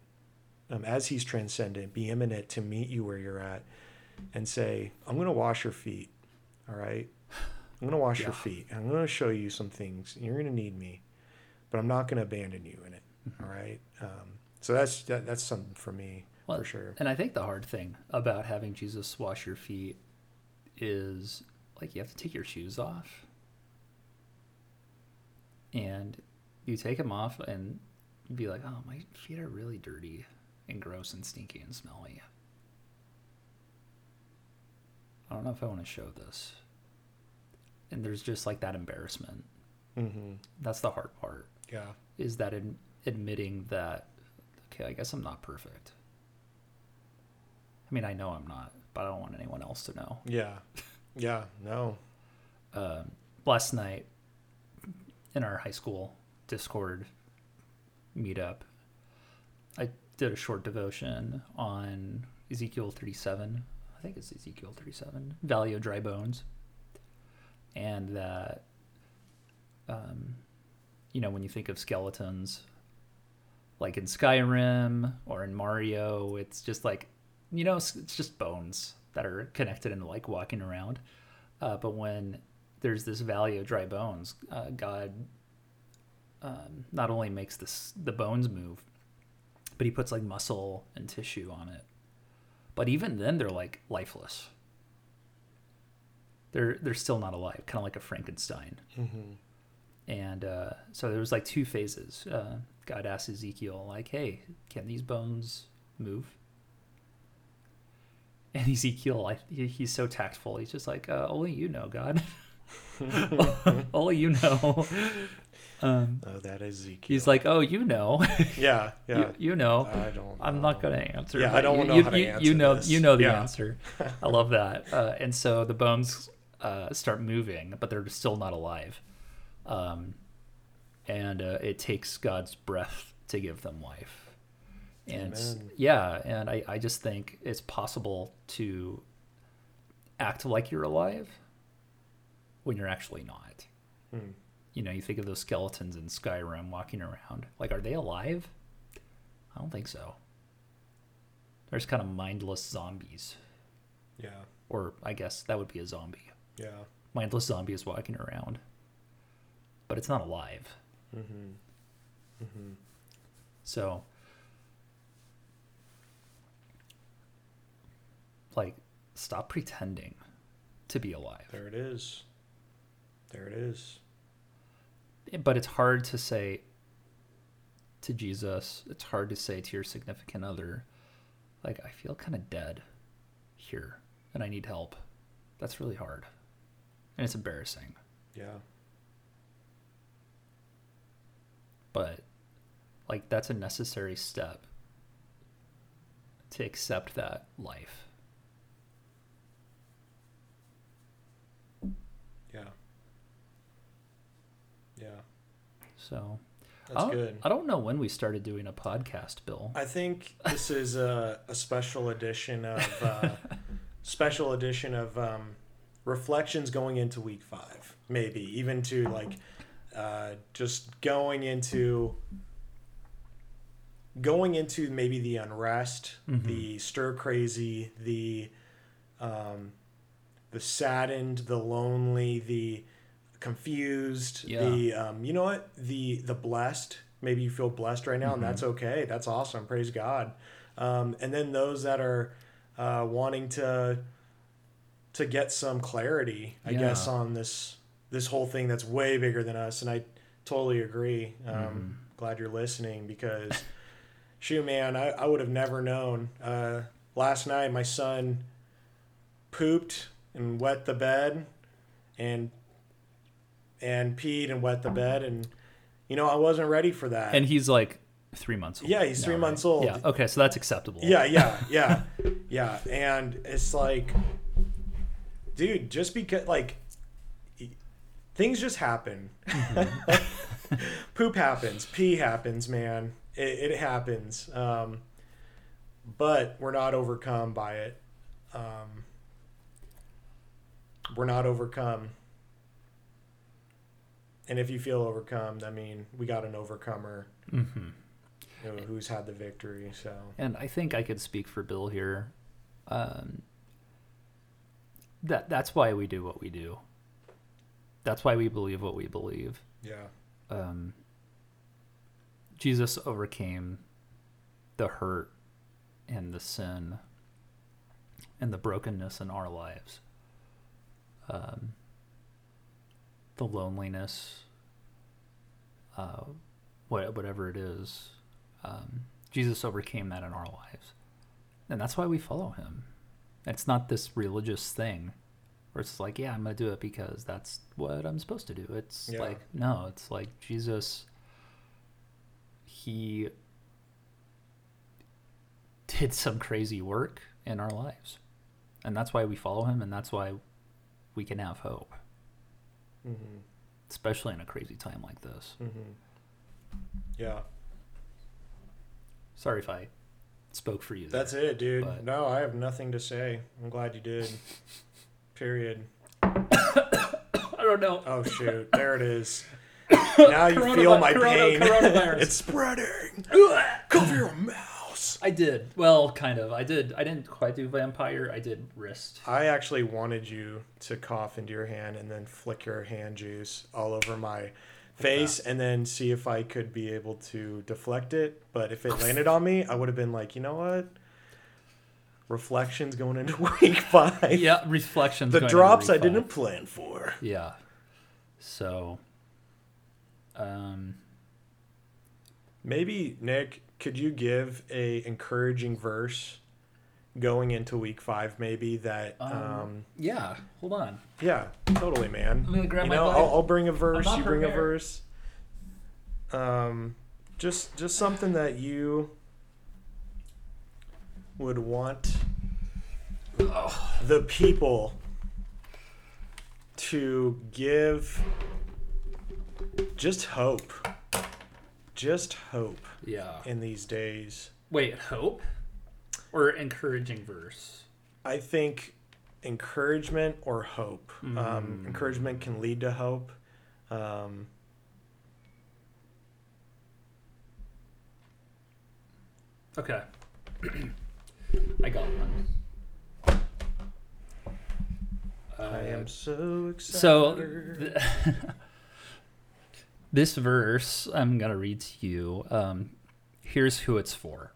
um, as he's transcendent, be immanent to meet you where you're at and say, I'm going to wash your feet. All right. I'm going to wash your Yeah. feet. I'm going to show you some things. You're going to need me, but I'm not going to abandon you in it. Mm-hmm. All right. Um, so that's, that, that's something for me Well, for sure. And I think the hard thing about having Jesus wash your feet is like you have to take your shoes off. And you take them off and be like, oh, my feet are really dirty and gross and stinky and smelly. I don't know if I want to show this. And there's just like that embarrassment. hmm That's the hard part Yeah. is that in admitting that okay i guess i'm not perfect i mean i know i'm not but i don't want anyone else to know Yeah. Yeah. No. um, last night in our high school discord meetup i did a short devotion on ezekiel 37 i think it's ezekiel 37 valley of dry bones. And that um, you know when you think of skeletons like in skyrim or in mario it's just like you know it's just bones that are connected and like walking around. Uh, but when there's this valley of dry bones uh, god um, not only makes this the bones move but he puts like muscle and tissue on it but even then they're like lifeless they're they're still not alive kind of like a frankenstein hmm and uh, so there was like two phases. Uh, God asked Ezekiel, like, "Hey, can these bones move?" And Ezekiel, I, he, he's so tactful. He's just like, uh, "Only you know, God. Only you know." Um, Oh, that is Ezekiel. he's like, "Oh, you know, yeah. Yeah. you, you know." I don't. I'm not gonna answer. Yeah, I don't you, know you, how to you, answer you know, this. you know the Yeah. answer. I love that. Uh, and so the bones uh, start moving, but they're still not alive. Um, and uh, it takes God's breath to give them life. And yeah, and I, I just think it's possible to act like you're alive when you're actually not. Hmm. You know, you think of those skeletons in Skyrim walking around. Like, are they alive? I don't think so. They're just kind of mindless zombies. Yeah. Or I guess that would be a zombie. Yeah. Mindless zombie is walking around. But it's not alive. hmm hmm So, like, stop pretending to be alive. There it is. There it is. But it's hard to say to Jesus, it's hard to say to your significant other, like, I feel kind of dead here and I need help. That's really hard. And it's embarrassing. Yeah. But, like, that's a necessary step to accept that life. Yeah. Yeah. So, That's I don't, good. I don't know when we started doing a podcast, Bill. I think this is a, a special edition of uh, special edition of um, reflections going into week five, maybe even to like uh, just going into going into maybe the unrest, Mhm. the stir crazy, the um, the saddened, the lonely, the confused, Yeah. the um, you know what the the blessed. Maybe you feel blessed right now, and Mhm. that's okay. That's awesome. Praise God. Um, and then those that are uh, wanting to to get some clarity, I guess, on this this whole thing that's way bigger than us. And I totally agree. Um, Mhm. Glad you're listening because, shoot, man, I, I would have never known. Uh, last night, my son pooped and wet the bed, and and peed and wet the bed, and you know I wasn't ready for that. And he's like three months old. Yeah, he's now, three right? months old. Yeah, okay, so that's acceptable. Yeah, yeah, yeah, yeah. And it's like, dude, just because, like, things just happen. Poop happens. Pee happens, man. It, it happens. Um, but we're not overcome by it. Um, we're not overcome. And if you feel overcome, I mean, we got an overcomer Mm-hmm. you know, who's had the victory. So And I think I could speak for Bill here. Um, that that's why we do what we do. That's why we believe what we believe. yeah, Um, Jesus overcame the hurt and the sin and the brokenness in our lives. Um, the loneliness, uh, whatever it is, um, Jesus overcame that in our lives. And that's why we follow him. It's not this religious thing where it's like, yeah, I'm going to do it because that's what I'm supposed to do. It's Yeah. like, no, it's like Jesus, he did some crazy work in our lives. And that's why we follow him, and that's why we can have hope, hmm especially in a crazy time like this. hmm yeah. Sorry if I spoke for you. That's there. it, dude. But- No, I have nothing to say. I'm glad you did. Period. I don't know. Oh shoot, there it is. Now you feel my pain. it's spreading. Cover your I did. Well, kind of. I did. I didn't quite do vampire. I did wrist. I actually wanted you to cough into your hand and then flick your hand juice all over my face and then see if I could be able to deflect it. But if it landed on me, I would have been like, you know what? Reflections going into week five. Yeah, reflections. The going into drops I didn't plan for. Yeah. So. Um. Maybe Nik, could you give a encouraging verse going into week five? Maybe that. Um, Um, Yeah. Hold on. yeah, totally, man. I'm gonna grab you my know, Bible. I'll, I'll bring a verse. You bring a verse. Um, just just something that you would want the people to give just hope just hope Yeah. in these days Wait. Hope. Or encouraging verse. i think encouragement or hope um, Mm. encouragement can lead to hope um, Okay. I got one. i Uh, am so excited So, th- this verse I'm going to read to you. Um, here's who it's for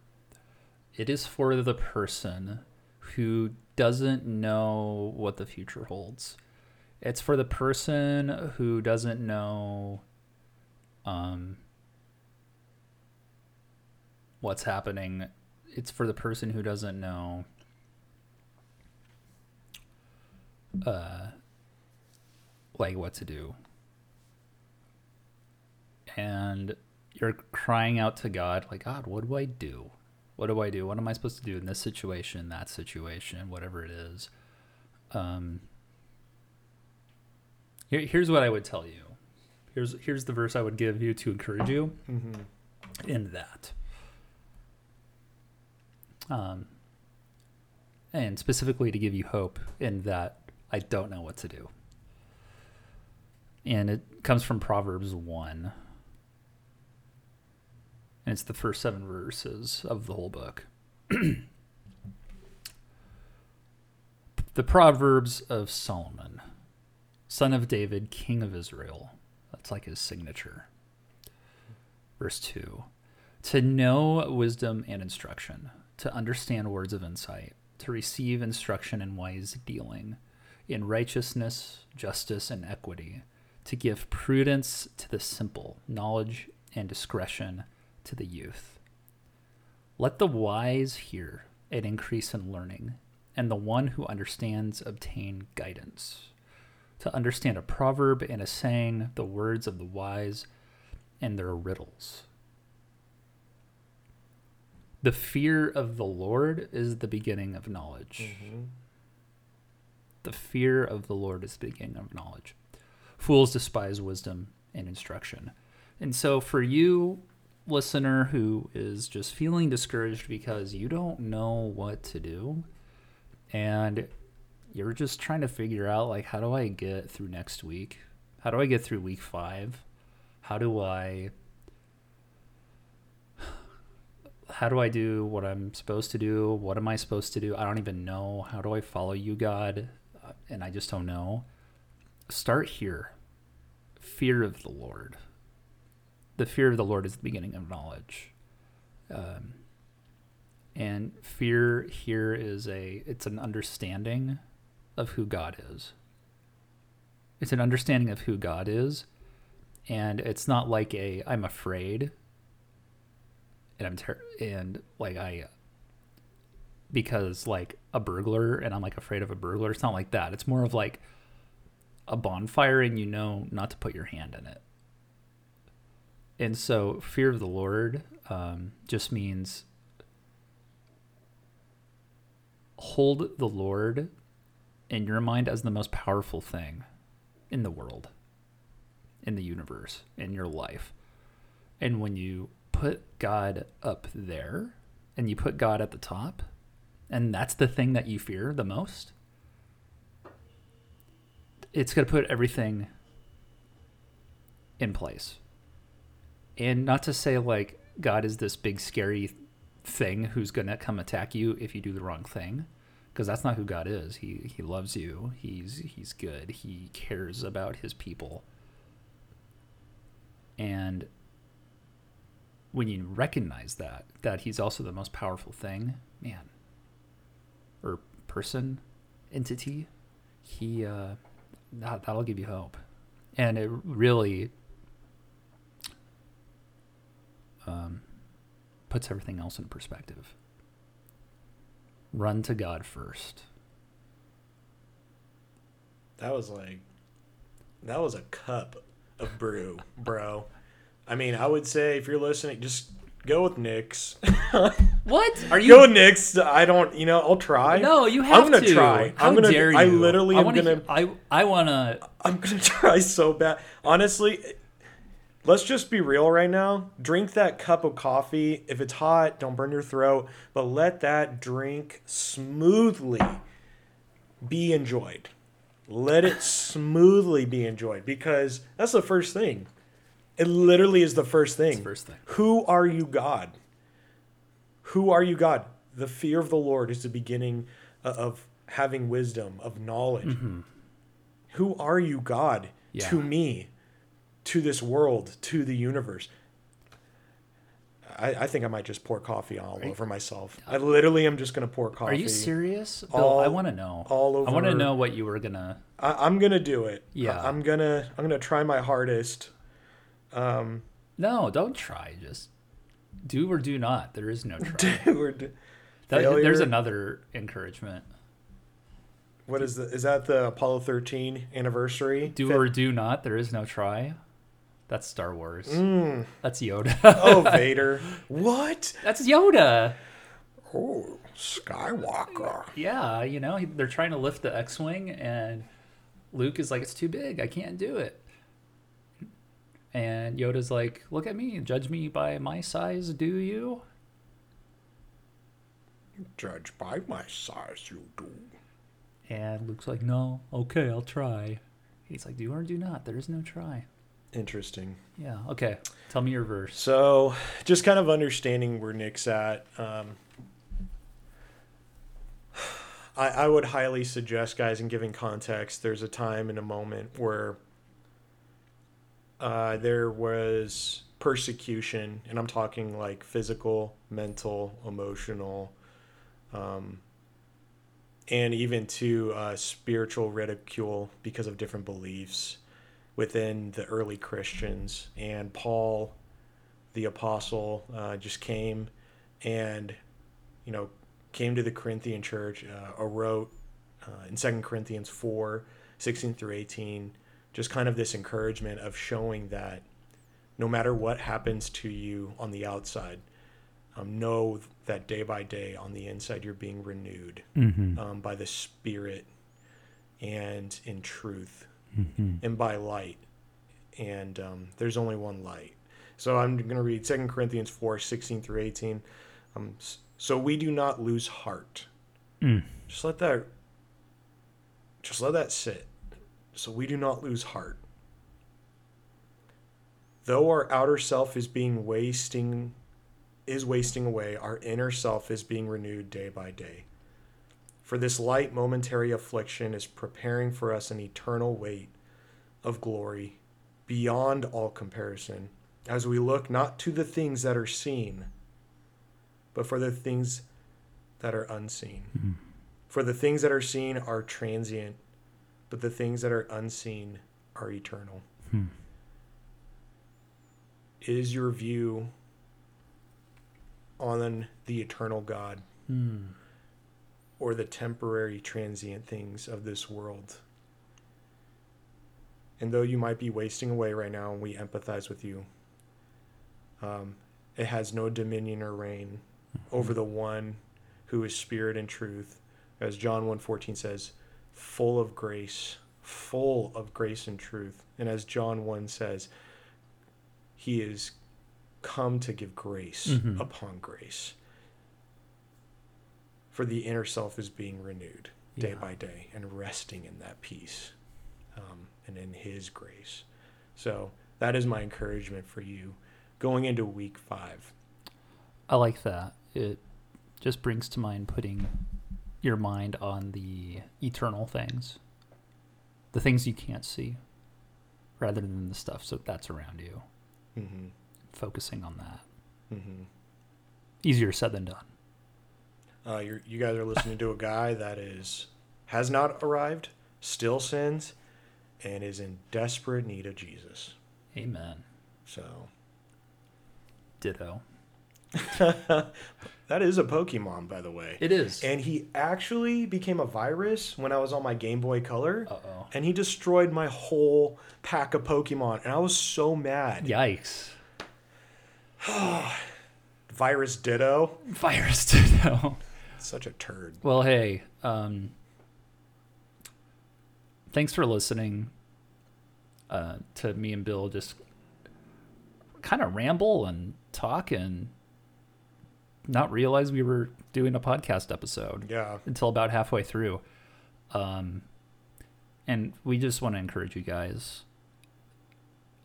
it is for the person who doesn't know what the future holds. It's for the person who doesn't know um, what's happening. It's for the person who doesn't know uh, like what to do. And you're crying out to God, like, God, what do I do? What do I do? What am I supposed to do in this situation, that situation, whatever it is? Um, here, here's what I would tell you. Here's here's the verse I would give you to encourage you Mhm. in that. Um, and specifically to give you hope in that I don't know what to do. And it comes from Proverbs 1. And it's the first seven verses of the whole book. the Proverbs of Solomon, son of David, king of Israel. That's like his signature. Verse 2 To know wisdom and instruction, to understand words of insight, to receive instruction in wise dealing, in righteousness, justice, and equity, to give prudence to the simple, knowledge and discretion to the youth. Let the wise hear and increase in learning, and the one who understands obtain guidance. To understand a proverb and a saying, the words of the wise and their riddles. The fear of the Lord is the beginning of knowledge. Mhm. The fear of the Lord is the beginning of knowledge. Fools despise wisdom and instruction. And so, for you, listener, who is just feeling discouraged because you don't know what to do, and you're just trying to figure out, like, how do I get through next week? How do I get through week five? How do I. How do I do what I'm supposed to do? What am I supposed to do? I don't even know. How do I follow you, God? Uh, And I just don't know. Start here. Fear of the Lord the fear of the Lord is the beginning of knowledge. Um, and fear here is a it's an understanding of who God is. It's an understanding of who God is, and it's not like a I'm afraid and I'm ter- and like I because like a burglar and I'm like afraid of a burglar. It's not like that. It's more of like a bonfire and you know not to put your hand in it and so fear of the lord um, just means hold the lord in your mind as the most powerful thing in the world in the universe in your life. And when you put god up there and you put god at the top and that's the thing that you fear the most it's going to put everything in place and not to say like God is this big scary thing who's going to come attack you if you do the wrong thing because that's not who God is. He he loves you. He's he's good. He cares about his people. And when you recognize that that he's also the most powerful thing, man, or person, entity, he uh that that'll give you hope. And it really um, puts everything else in perspective. Run to God first. That was like, that was a cup of brew, bro. I mean, I would say if you're listening, just go with Nik's. What are you? go with Nik's. I don't, you know, I'll try. No, you have I'm gonna to. try. How I'm gonna. dare you? I literally I am wanna, gonna. I I want to. I'm gonna try so bad. Honestly, let's just be real right now. Drink that cup of coffee. If it's hot, don't burn your throat, but let that drink smoothly be enjoyed. Let it smoothly be enjoyed because that's the first thing. It literally is the first thing. First thing. Who are you, God? Who are you, God? The fear of the Lord is the beginning uh, of having wisdom, of knowledge. Mm-hmm. Who are you, God, Yeah. to me, to this world, to the universe? I, I think I might just pour coffee all over myself. I literally am just going to pour coffee. Are you serious, Bill? all- I want to know. all over. I want to know what you were gonna. I, I'm going to do it. Yeah. I, am to I'm going to try my hardest. Um, no, don't try. Just do or do not. There is no try. Dude, That- there's another encouragement. what is the is that the Apollo 13 anniversary? Do or do not. There is no try. That's Star Wars. Mm. That's Yoda. Oh, Vader. what? That's Yoda. Oh, Skywalker. Yeah, you know, they're trying to lift the X-wing, and Luke is like, "It's too big. I can't do it." And Yoda's like, "Look at me. Judge me by my size, do you?" Judge by my size, you do. And Luke's like, "No. Okay, I'll try." He's like, "Do or do not. There is no try." Interesting. Yeah. Okay. Tell me your verse. So, just kind of understanding where Nik's at. Um, I, I would highly suggest, guys, in giving context, there's a time and a moment where uh, there was persecution, and I'm talking like physical, mental, emotional, um, and even to uh, spiritual ridicule because of different beliefs within the early Christians. And Paul, the apostle, uh, just came and, you know, came to the Corinthian church, uh, wrote uh, in Second Corinthians 4 16 through 18, just kind of this encouragement of showing that no matter what happens to you on the outside, um, know that day by day on the inside you're being renewed Mm-hmm. um, by the Spirit and in truth. And by light. And um, there's only one light. So I'm going to read 2 Corinthians 4 16 through 18. Um, so we do not lose heart. Just let that just let that sit. So we do not lose heart. Though our outer self is being wasting is wasting away, our inner self is being renewed day by day. For this light momentary affliction is preparing for us an eternal weight of glory beyond all comparison, as we look not to the things that are seen, but for the things that are unseen. Mm-hmm. For the things that are seen are transient, but the things that are unseen are eternal. Hmm. Is your view on the eternal God hmm. Or the temporary, transient things of this world? And though you might be wasting away right now, and we empathize with you, um, it has no dominion or reign over the one who is spirit and truth, as John 1:14 says, full of grace, full of grace and truth. And as John 1 says, he is come to give grace Mhm. upon grace. For the inner self is being renewed day Yeah. by day and resting in that peace um, and in his grace. So that is my encouragement for you going into week five. I like that. It just brings to mind putting your mind on the eternal things, the things you can't see, rather than the stuff so that's around you. hmm Focusing on that. hmm Easier said than done. Uh, you're, you guys are listening to a guy that is has not arrived, still sins, and is in desperate need of Jesus. Amen. So Ditto. that is a Pokemon, by the way. It is. And he actually became a virus when I was on my Game Boy Color, Uh oh. and he destroyed my whole pack of Pokemon, and I was so mad. Yikes. Virus Ditto, Virus Ditto. Such a turd. Well, hey, um, thanks for listening uh, to me and Bill just kind of ramble and talk and not realize we were doing a podcast episode Yeah, until about halfway through. Um, and we just want to encourage you guys.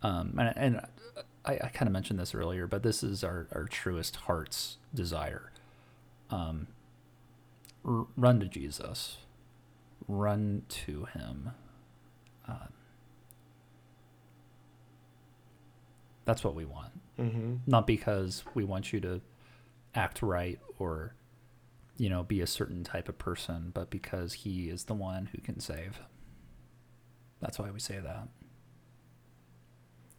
Um, and, and I, I kind of mentioned this earlier, but this is our, our truest heart's desire. Um, r- run to Jesus, run to Him. Uh, that's what we want hmm not because we want you to act right or you know be a certain type of person but because he is the one who can save that's why we say that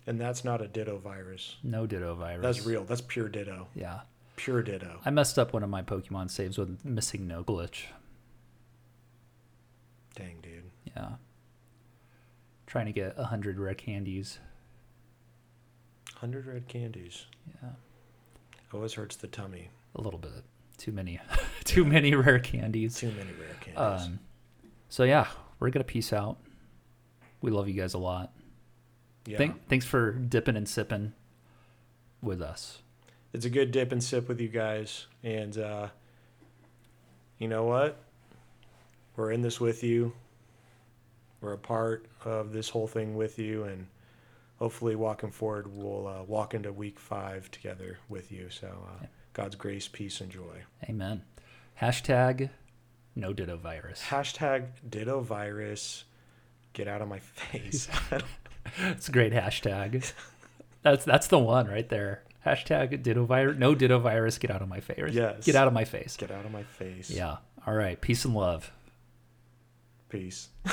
and that's not a Ditto virus. no ditto virus That's real. That's pure Ditto. yeah Pure Ditto. i messed up one of my pokemon saves with MissingNo glitch Dang, dude. yeah trying to get 100 red candies Hundred red candies. yeah Always hurts the tummy. a little bit too many too many rare candies Too many rare candies. um, so yeah we're gonna peace out we love you guys a lot yeah. Thank, thanks for dipping and sipping with us. It's a good dip and sip with you guys. And uh, you know what? We're in this with you. We're a part of this whole thing with you. And hopefully, walking forward, we'll uh, walk into week five together with you. So, uh. God's grace, peace, and joy. Amen. Hashtag no ditto virus. Hashtag ditto virus. Get out of my face. It's a great hashtag. That's that's the one right there. Hashtag ditto virus. No ditto virus. Get out of my face. Yes. Get out of my face. Get out of my face. Yeah. All right. Peace and love. Peace.